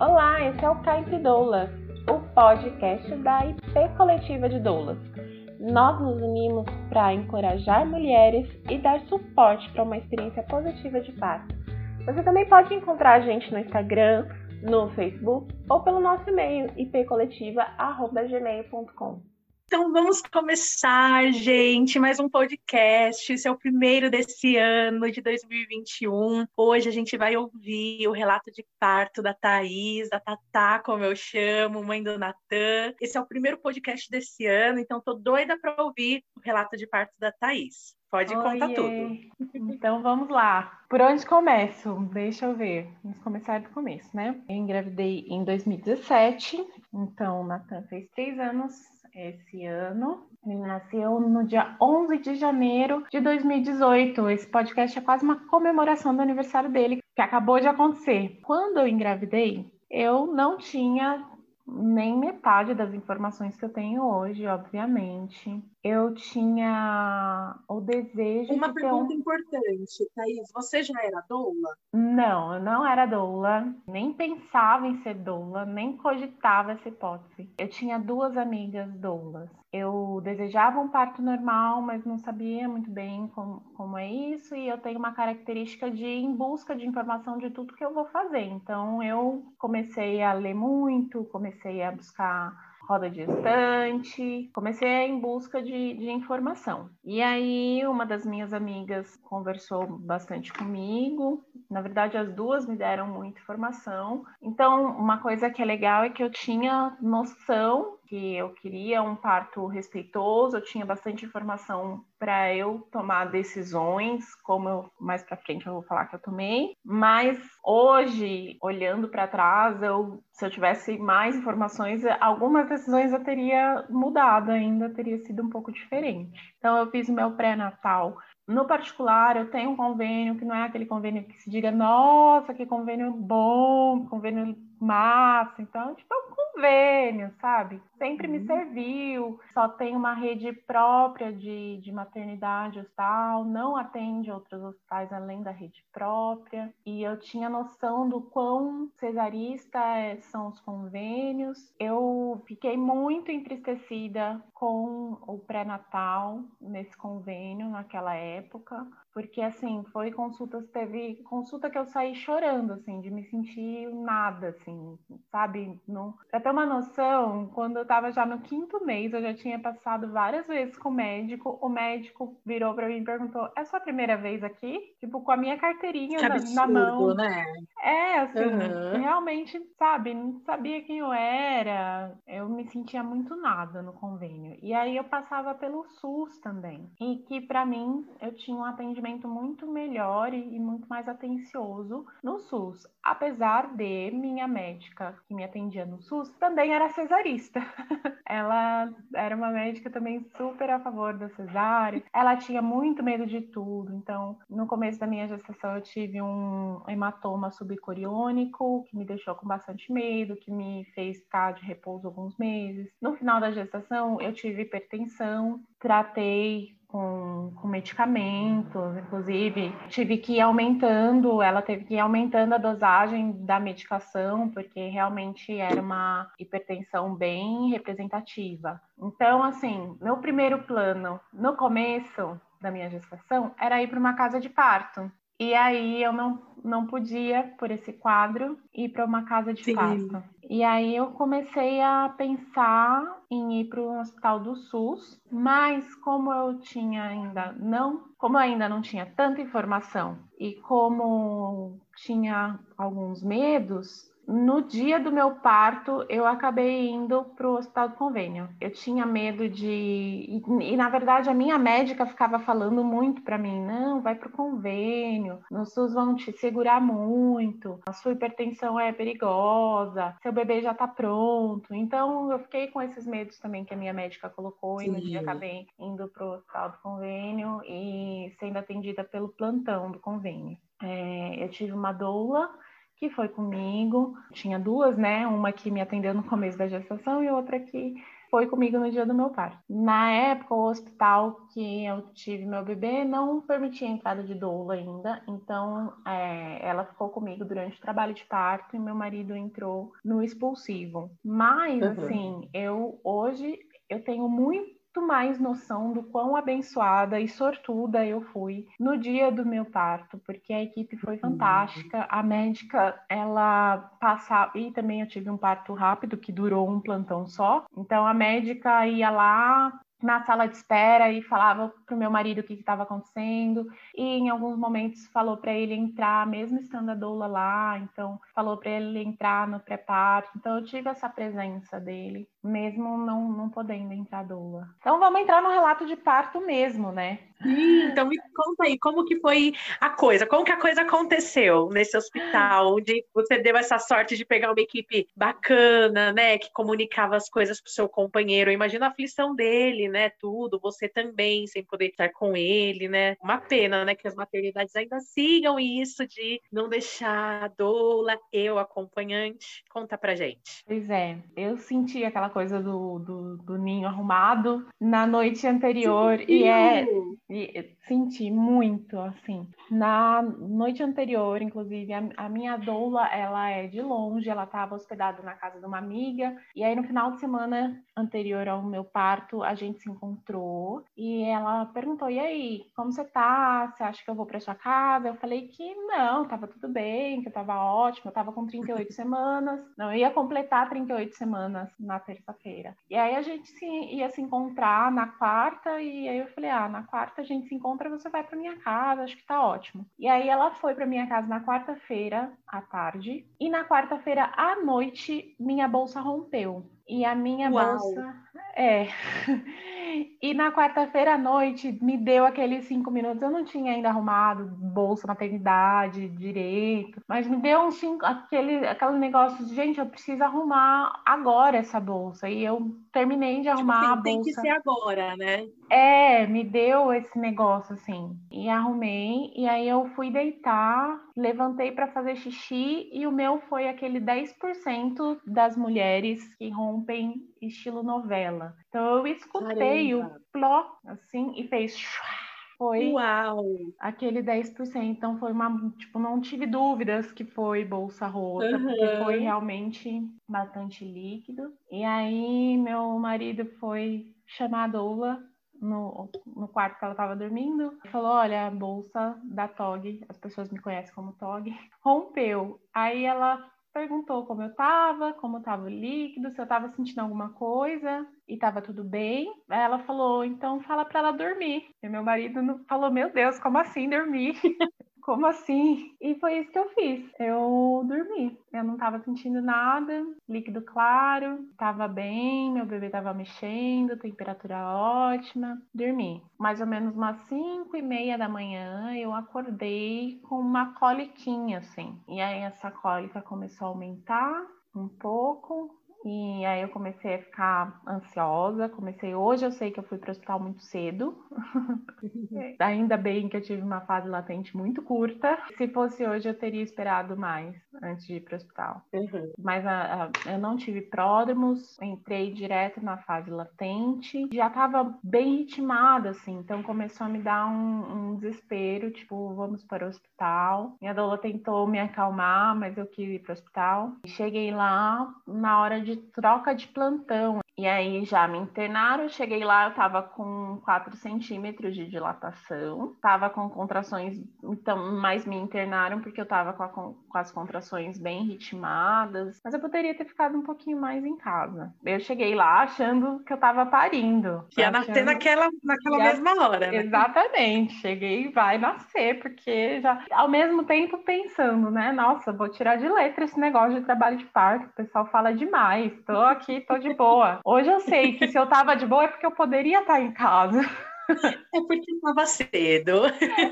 Olá, esse é o Entre Doulas, o podcast da IP Coletiva de Doulas. Nós nos unimos para encorajar mulheres e dar suporte para uma experiência positiva de parto. Você também pode encontrar a gente no Instagram, no Facebook ou pelo nosso e-mail ipcoletiva.gmail.com. Então vamos começar, gente, mais um podcast. Esse é o primeiro desse ano de 2021. Hoje a gente vai ouvir o relato de parto da Thaís, da Tatá, como eu chamo, mãe do Natan. Esse é o primeiro podcast desse ano, então tô doida para ouvir o relato de parto da Thaís. Pode Oiê. contar tudo. Então vamos lá. Por onde começo? Deixa eu ver. Vamos começar do começo, né? Eu engravidei em 2017, então o Natan fez três anos esse ano. Ele nasceu no dia 11 de janeiro de 2018. Esse podcast é quase uma comemoração do aniversário dele, que acabou de acontecer. Quando eu engravidei, eu não tinha nem metade das informações que eu tenho hoje, obviamente eu tinha o desejo Uma de pergunta um... importante, Thaís, você já era doula? Não, eu não era doula, nem pensava em ser doula, nem cogitava essa hipótese. Eu tinha duas amigas doulas. Eu desejava um parto normal, mas não sabia muito bem como, como é isso, e eu tenho uma característica de ir em busca de informação de tudo que eu vou fazer. Então eu comecei a ler muito, comecei a buscar roda de estante, comecei em busca de, de informação. E aí, uma das minhas amigas conversou bastante comigo. Na verdade, as duas me deram muita informação. Então, uma coisa que é legal é que eu tinha noção que eu queria um parto respeitoso, eu tinha bastante informação para eu tomar decisões, como eu, mais para frente eu vou falar que eu tomei, mas hoje, olhando para trás, eu, se eu tivesse mais informações, algumas decisões eu teria mudado ainda, teria sido um pouco diferente. Então eu fiz o meu pré-natal no particular, eu tenho um convênio que não é aquele convênio que se diga, nossa, que convênio bom, convênio massa. Então, tipo, é um convênio, sabe? Sempre me uhum. serviu. Só tem uma rede própria de, de maternidade hospital, não atende outros hospitais além da rede própria. E eu tinha noção do quão cesarista é, são os fiquei muito entristecida com o pré-natal nesse convênio naquela época porque assim, foi consultas, teve consulta que eu saí chorando, assim, de me sentir nada, assim, sabe? Não... Pra ter uma noção, quando eu tava já no quinto mês, eu já tinha passado várias vezes com o médico, o médico virou para mim e perguntou: é sua primeira vez aqui? Tipo, com a minha carteirinha na, absurdo, na, mão. né? É, assim, uhum. realmente, sabe, não sabia quem eu era, eu me sentia muito nada no convênio. E aí eu passava pelo SUS também, e que para mim eu tinha um atendimento muito melhor e, muito mais atencioso no SUS. Apesar de minha médica que me atendia no SUS também era cesarista. ela era uma médica também super a favor da cesárea. Ela tinha muito medo de tudo. Então, no começo da minha gestação, eu tive um hematoma subcoriônico que me deixou com bastante medo, que me fez ficar de repouso alguns meses. No final da gestação, eu tive hipertensão, tratei com, com medicamentos, inclusive tive que ir aumentando, ela teve que ir aumentando a dosagem da medicação, porque realmente era uma hipertensão bem representativa. Então, assim, meu primeiro plano no começo da minha gestação era ir para uma casa de parto. E aí eu não, não podia, por esse quadro, ir para uma casa de Sim. parto. E aí eu comecei a pensar em ir para o hospital do SUS, mas como eu tinha ainda não, como ainda não tinha tanta informação e como tinha alguns medos, no dia do meu parto, eu acabei indo para o hospital do convênio. Eu tinha medo de. E, e, na verdade, a minha médica ficava falando muito para mim: não, vai para o convênio, no SUS vão te segurar muito, a sua hipertensão é perigosa, seu bebê já está pronto. Então, eu fiquei com esses medos também que a minha médica colocou, Sim. e no dia acabei indo para o hospital do convênio e sendo atendida pelo plantão do convênio. É, eu tive uma doula que foi comigo. Tinha duas, né? Uma que me atendeu no começo da gestação e outra que foi comigo no dia do meu parto. Na época, o hospital que eu tive meu bebê não permitia a entrada de doula ainda, então é, ela ficou comigo durante o trabalho de parto e meu marido entrou no expulsivo. Mas, uhum. assim, eu hoje eu tenho muito muito mais noção do quão abençoada e sortuda eu fui no dia do meu parto, porque a equipe foi fantástica. A médica, ela passava. E também eu tive um parto rápido que durou um plantão só. Então a médica ia lá, na sala de espera e falava para o meu marido o que estava acontecendo e em alguns momentos falou para ele entrar, mesmo estando a doula lá, então falou para ele entrar no pré-parto. Então eu tive essa presença dele, mesmo não, não podendo entrar doula. Então vamos entrar no relato de parto mesmo, né? Sim, então me conta aí, como que foi a coisa? Como que a coisa aconteceu nesse hospital, onde você deu essa sorte de pegar uma equipe bacana, né, que comunicava as coisas pro seu companheiro. Imagina a aflição dele, né, tudo, você também, sem poder estar com ele, né? Uma pena, né, que as maternidades ainda sigam isso de não deixar a doula, eu acompanhante. Conta pra gente. Pois é, eu senti aquela coisa do, do, do ninho arrumado na noite anterior Sim. e é e senti muito, assim. Na noite anterior, inclusive, a, a, minha doula, ela é de longe, ela estava hospedada na casa de uma amiga. E aí, no final de semana anterior ao meu parto, a gente se encontrou e ela perguntou: E aí, como você tá? Você acha que eu vou para sua casa? Eu falei que não, tava tudo bem, que eu tava ótimo, eu tava com 38 semanas. Não, eu ia completar 38 semanas na terça-feira. E aí, a gente se, ia se encontrar na quarta, e aí eu falei: Ah, na quarta a gente se encontra, você vai para minha casa, acho que tá ótimo. E aí ela foi para minha casa na quarta-feira à tarde e na quarta-feira à noite minha bolsa rompeu. E a minha Uau. bolsa é E na quarta-feira à noite me deu aqueles cinco minutos. Eu não tinha ainda arrumado bolsa, maternidade, direito, mas me deu um cinco, aquele, aquele negócio de gente, eu preciso arrumar agora essa bolsa. E eu terminei de tipo arrumar tipo, a bolsa. Tem que ser agora, né? É, me deu esse negócio assim. E arrumei, e aí eu fui deitar, levantei para fazer xixi, e o meu foi aquele 10% das mulheres que rompem estilo novela. Então eu escutei Caramba. o pló assim e fez foi Uau. aquele 10%. Então foi uma, tipo, não tive dúvidas que foi bolsa rota, uhum. porque foi realmente bastante líquido. E aí meu marido foi chamar a doula no, no quarto que ela estava dormindo, falou: Olha, a bolsa da Tog, as pessoas me conhecem como Tog, rompeu. Aí ela perguntou como eu estava, como estava o líquido, se eu estava sentindo alguma coisa e estava tudo bem. Aí ela falou, então fala para ela dormir. E meu marido falou, meu Deus, como assim dormir? como assim? E foi isso que eu fiz. Eu dormi. Eu não tava sentindo nada, líquido claro, tava bem, meu bebê tava mexendo, temperatura ótima. Dormi. Mais ou menos umas 5 e meia da manhã, eu acordei com uma coliquinha, assim. E aí essa cólica começou a aumentar um pouco, e aí eu comecei a ficar ansiosa, comecei hoje eu sei que eu fui para o hospital muito cedo. Ainda bem que eu tive uma fase latente muito curta. Se fosse hoje eu teria esperado mais antes de ir para o hospital. Uhum. Mas a, a, eu não tive pródromos, entrei direto na fase latente. Já estava bem ritmada assim, então começou a me dar um, um desespero, tipo, vamos para o hospital. Minha doula tentou me acalmar, mas eu quis ir para o hospital. Cheguei lá na hora de troca de plantão. E aí já me internaram, cheguei lá, eu tava com 4 centímetros de dilatação, tava com contrações, então, mais me internaram porque eu tava com, a, com, as contrações bem ritmadas, mas eu poderia ter ficado um pouquinho mais em casa. Eu cheguei lá achando que eu tava parindo. Que ia nascer naquela, naquela mesma hora, né? Exatamente, cheguei e vai nascer, porque já, ao mesmo tempo pensando, né, nossa, vou tirar de letra esse negócio de trabalho de parto, o pessoal fala demais, tô aqui, tô de boa. Hoje eu sei que se eu tava de boa é porque eu poderia estar em casa. É porque estava cedo.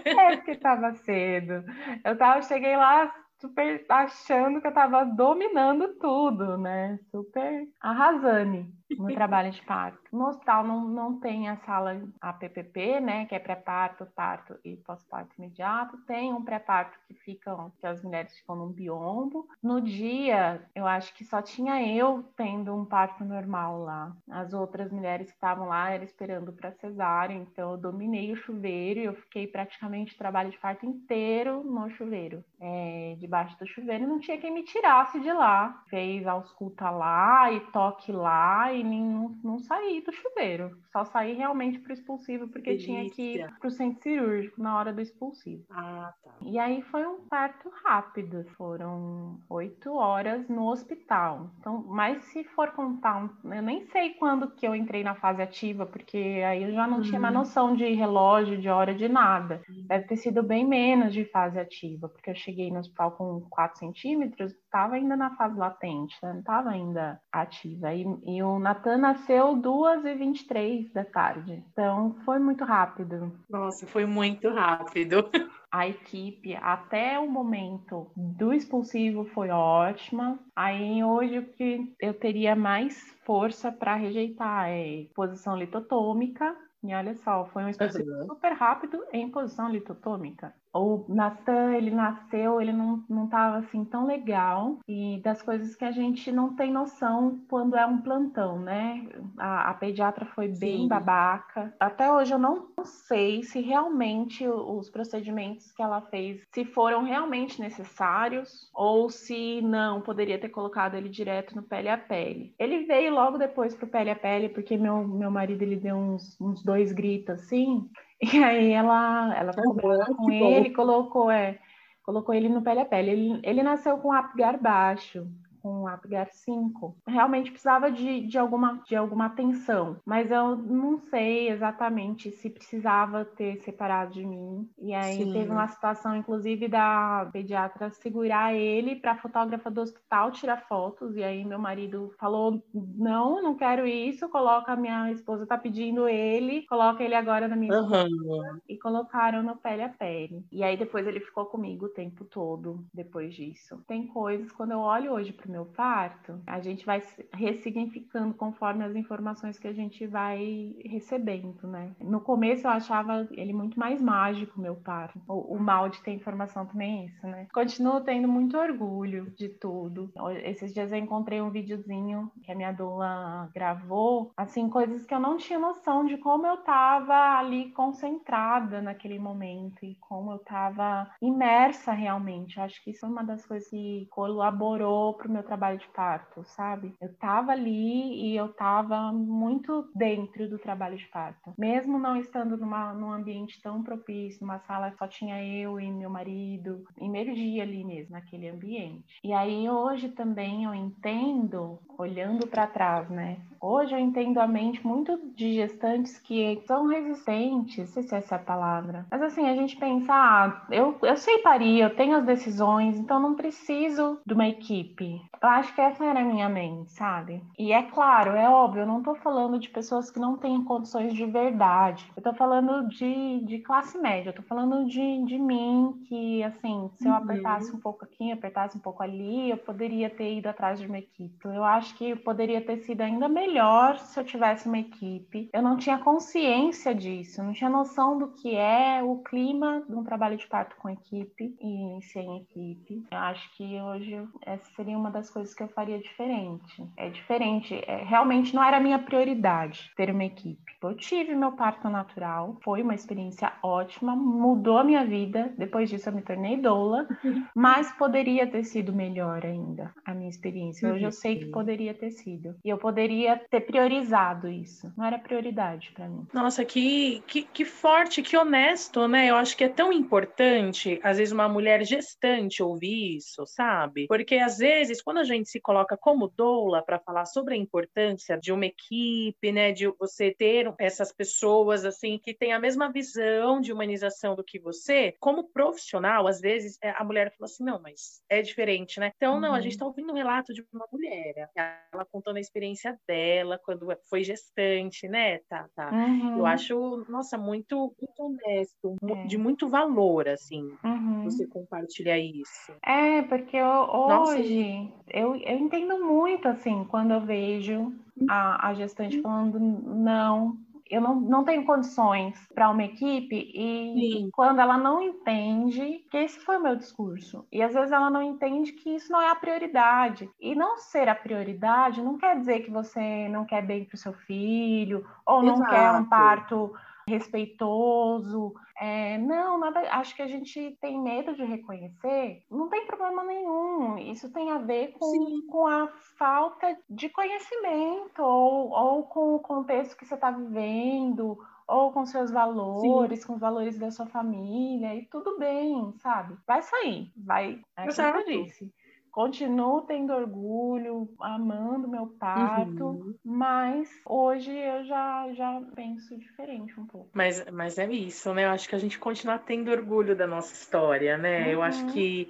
É porque estava cedo. Eu tava, cheguei lá super achando que eu estava dominando tudo, né? Super arrasando. No trabalho de parto. No hospital não, não tem a sala APPP, né, que é pré-parto, parto e pós-parto imediato. Tem um pré-parto que ficam, que as mulheres ficam num biombo. No dia, eu acho que só tinha eu tendo um parto normal lá. As outras mulheres que estavam lá eram esperando para cesárea, então eu dominei o chuveiro e eu fiquei praticamente trabalho de parto inteiro no chuveiro, é, debaixo do chuveiro. Não tinha quem me tirasse de lá. Fez ausculta lá e toque lá e nem, não, não saí do chuveiro. Só saí realmente pro expulsivo porque Delícia. tinha que ir pro centro cirúrgico na hora do expulsivo. Ah, tá. E aí foi um parto rápido. Foram oito horas no hospital. Então, mas se for contar, eu nem sei quando que eu entrei na fase ativa, porque aí eu já não tinha mais uhum. noção de relógio, de hora, de nada. Uhum. Deve ter sido bem menos de fase ativa, porque eu cheguei no hospital com 4 centímetros, estava ainda na fase latente, né? não estava ainda ativa. E, e o Natan nasceu 2h23 da tarde. Então foi muito rápido. Nossa, foi muito rápido. A equipe, até o momento do expulsivo, foi ótima. Aí hoje o que eu teria mais força para rejeitar é posição litotômica. E olha só, foi um expulsivo uhum. super rápido em posição litotômica o Natan, ele nasceu, ele não, não tava assim tão legal e das coisas que a gente não tem noção quando é um plantão, né? A, a pediatra foi bem Sim. babaca. Até hoje eu não sei se realmente os procedimentos que ela fez, se foram realmente necessários ou se não, poderia ter colocado ele direto no pele a pele. Ele veio logo depois pro pele a pele porque meu, meu marido ele deu uns, uns dois gritos assim e aí ela, ela ficou uhum, com ele, colocou, é, colocou ele no pele a pele. Ele, ele nasceu com apgar baixo com o Apgar 5, realmente precisava de, de, alguma, de alguma atenção, mas eu não sei exatamente se precisava ter separado de mim. E aí Sim. teve uma situação, inclusive, da pediatra segurar ele para a fotógrafa do hospital tirar fotos, e aí meu marido falou: não, não quero isso, coloca, minha esposa tá pedindo ele, coloca ele agora na minha uhum. e colocaram no pele a pele. E aí depois ele ficou comigo o tempo todo depois disso. Tem coisas, quando eu olho hoje pro meu parto, a gente vai ressignificando conforme as informações que a gente vai recebendo, né? No começo eu achava ele muito mais mágico, meu parto. O, o mal de ter informação também é isso, né? Continuo tendo muito orgulho de tudo. Esses dias eu encontrei um videozinho que a minha doula gravou, assim, coisas que eu não tinha noção de como eu tava ali concentrada naquele momento e como eu tava imersa realmente. Eu acho que isso é uma das coisas que colaborou pro meu trabalho de parto, sabe? Eu tava ali e eu tava muito dentro do trabalho de parto. Mesmo não estando numa, num ambiente tão propício, numa sala que só tinha eu e meu marido, emergia ali mesmo, naquele ambiente. E aí hoje também eu entendo, olhando para trás, né? Hoje eu entendo a mente muito de gestantes que são resistentes, não sei se essa é a palavra. Mas assim, a gente pensa, ah, eu, eu sei parir, eu tenho as decisões, então não preciso de uma equipe. Eu acho que essa era a minha mente, sabe? E é claro, é óbvio, eu não tô falando de pessoas que não têm condições de verdade. Eu tô falando de, de classe média, eu tô falando de, de mim, que assim, se eu uhum. apertasse um pouco aqui, apertasse um pouco ali, eu poderia ter ido atrás de uma equipe. Eu acho que poderia ter sido ainda melhor se eu tivesse uma equipe. Eu não tinha consciência disso, não tinha noção do que é o clima de um trabalho de parto com equipe e sem equipe. Eu acho que hoje essa seria uma das coisas que eu faria diferente. É diferente, é, realmente não era a minha prioridade ter uma equipe. Eu tive meu parto natural, foi uma experiência ótima, mudou a minha vida. Depois disso eu me tornei doula, mas poderia ter sido melhor ainda a minha experiência. Hoje eu sei que poderia ter sido. E eu poderia ter priorizado isso. Não era prioridade para mim. Nossa, que, que, que forte, que honesto, né? Eu acho que é tão importante, às vezes, uma mulher gestante ouvir isso, sabe? Porque, às vezes, quando a gente se coloca como doula para falar sobre a importância de uma equipe, né? De você ter essas pessoas, assim, que têm a mesma visão de humanização do que você, como profissional, às vezes, é, a mulher fala assim, não, mas é diferente, né? Então, não, a gente está uhum. ouvindo um relato de uma mulher, ela contando a experiência dela, quando foi gestante, né, Tata? Tá, uhum. Eu acho, nossa, muito, muito honesto, é. de muito valor, assim, uhum. você compartilhar isso. É, porque hoje, eu, eu entendo muito, assim, quando eu vejo a, a gestante falando não, eu não, não tenho condições para uma equipe e Sim. quando ela não entende que esse foi o meu discurso e às vezes ela não entende que isso não é a prioridade e não ser a prioridade não quer dizer que você não quer bem para o seu filho ou não Exato. quer um parto respeitoso. É, não, nada, acho que a gente tem medo de reconhecer, não tem problema nenhum. Isso tem a ver com, com a falta de conhecimento, ou, ou com o contexto que você está vivendo, ou com seus valores, Sim. com os valores da sua família, e tudo bem, sabe? Vai sair, vai. É eu disse continuo tendo orgulho, amando meu parto, uhum. mas hoje eu já, já penso diferente um pouco. Mas, mas é isso, né? Eu acho que a gente continua tendo orgulho da nossa história, né? Uhum. Eu acho uhum. que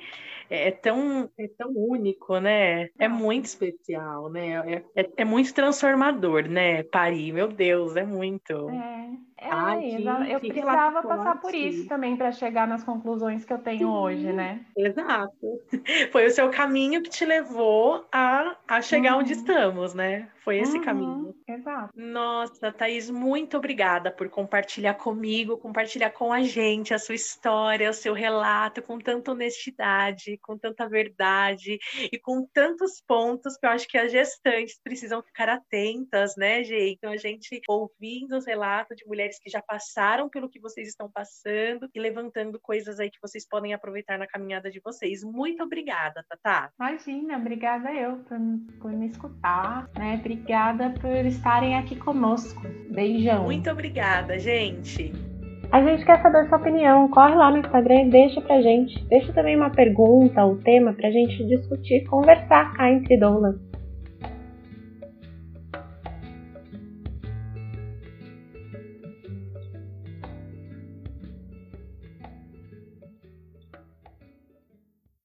é, é tão, é tão único, né? É muito especial, né? É, é, é muito transformador, né? Parir, meu Deus, é muito. É. É, Ai, eu precisava passar por isso também para chegar nas conclusões que eu tenho Sim, hoje, né? Exato. Foi o seu caminho que te levou a, a chegar uhum. onde estamos, né? Foi esse uhum, caminho. Exato. Nossa, Thaís, muito obrigada por compartilhar comigo, compartilhar com a gente a sua história, o seu relato com tanta honestidade, com tanta verdade e com tantos pontos que eu acho que as gestantes precisam ficar atentas, né, gente? Então, a gente ouvindo os relatos de mulheres que já passaram pelo que vocês estão passando e levantando coisas aí que vocês podem aproveitar na caminhada de vocês. Muito obrigada, Tatá. Imagina, obrigada eu por, por me escutar, né? Obrigada por estarem aqui conosco. Beijão. Muito obrigada, gente. A gente quer saber sua opinião. Corre lá no Instagram e deixa pra gente. Deixa também uma pergunta ou tema pra gente discutir, conversar cá entre doulas.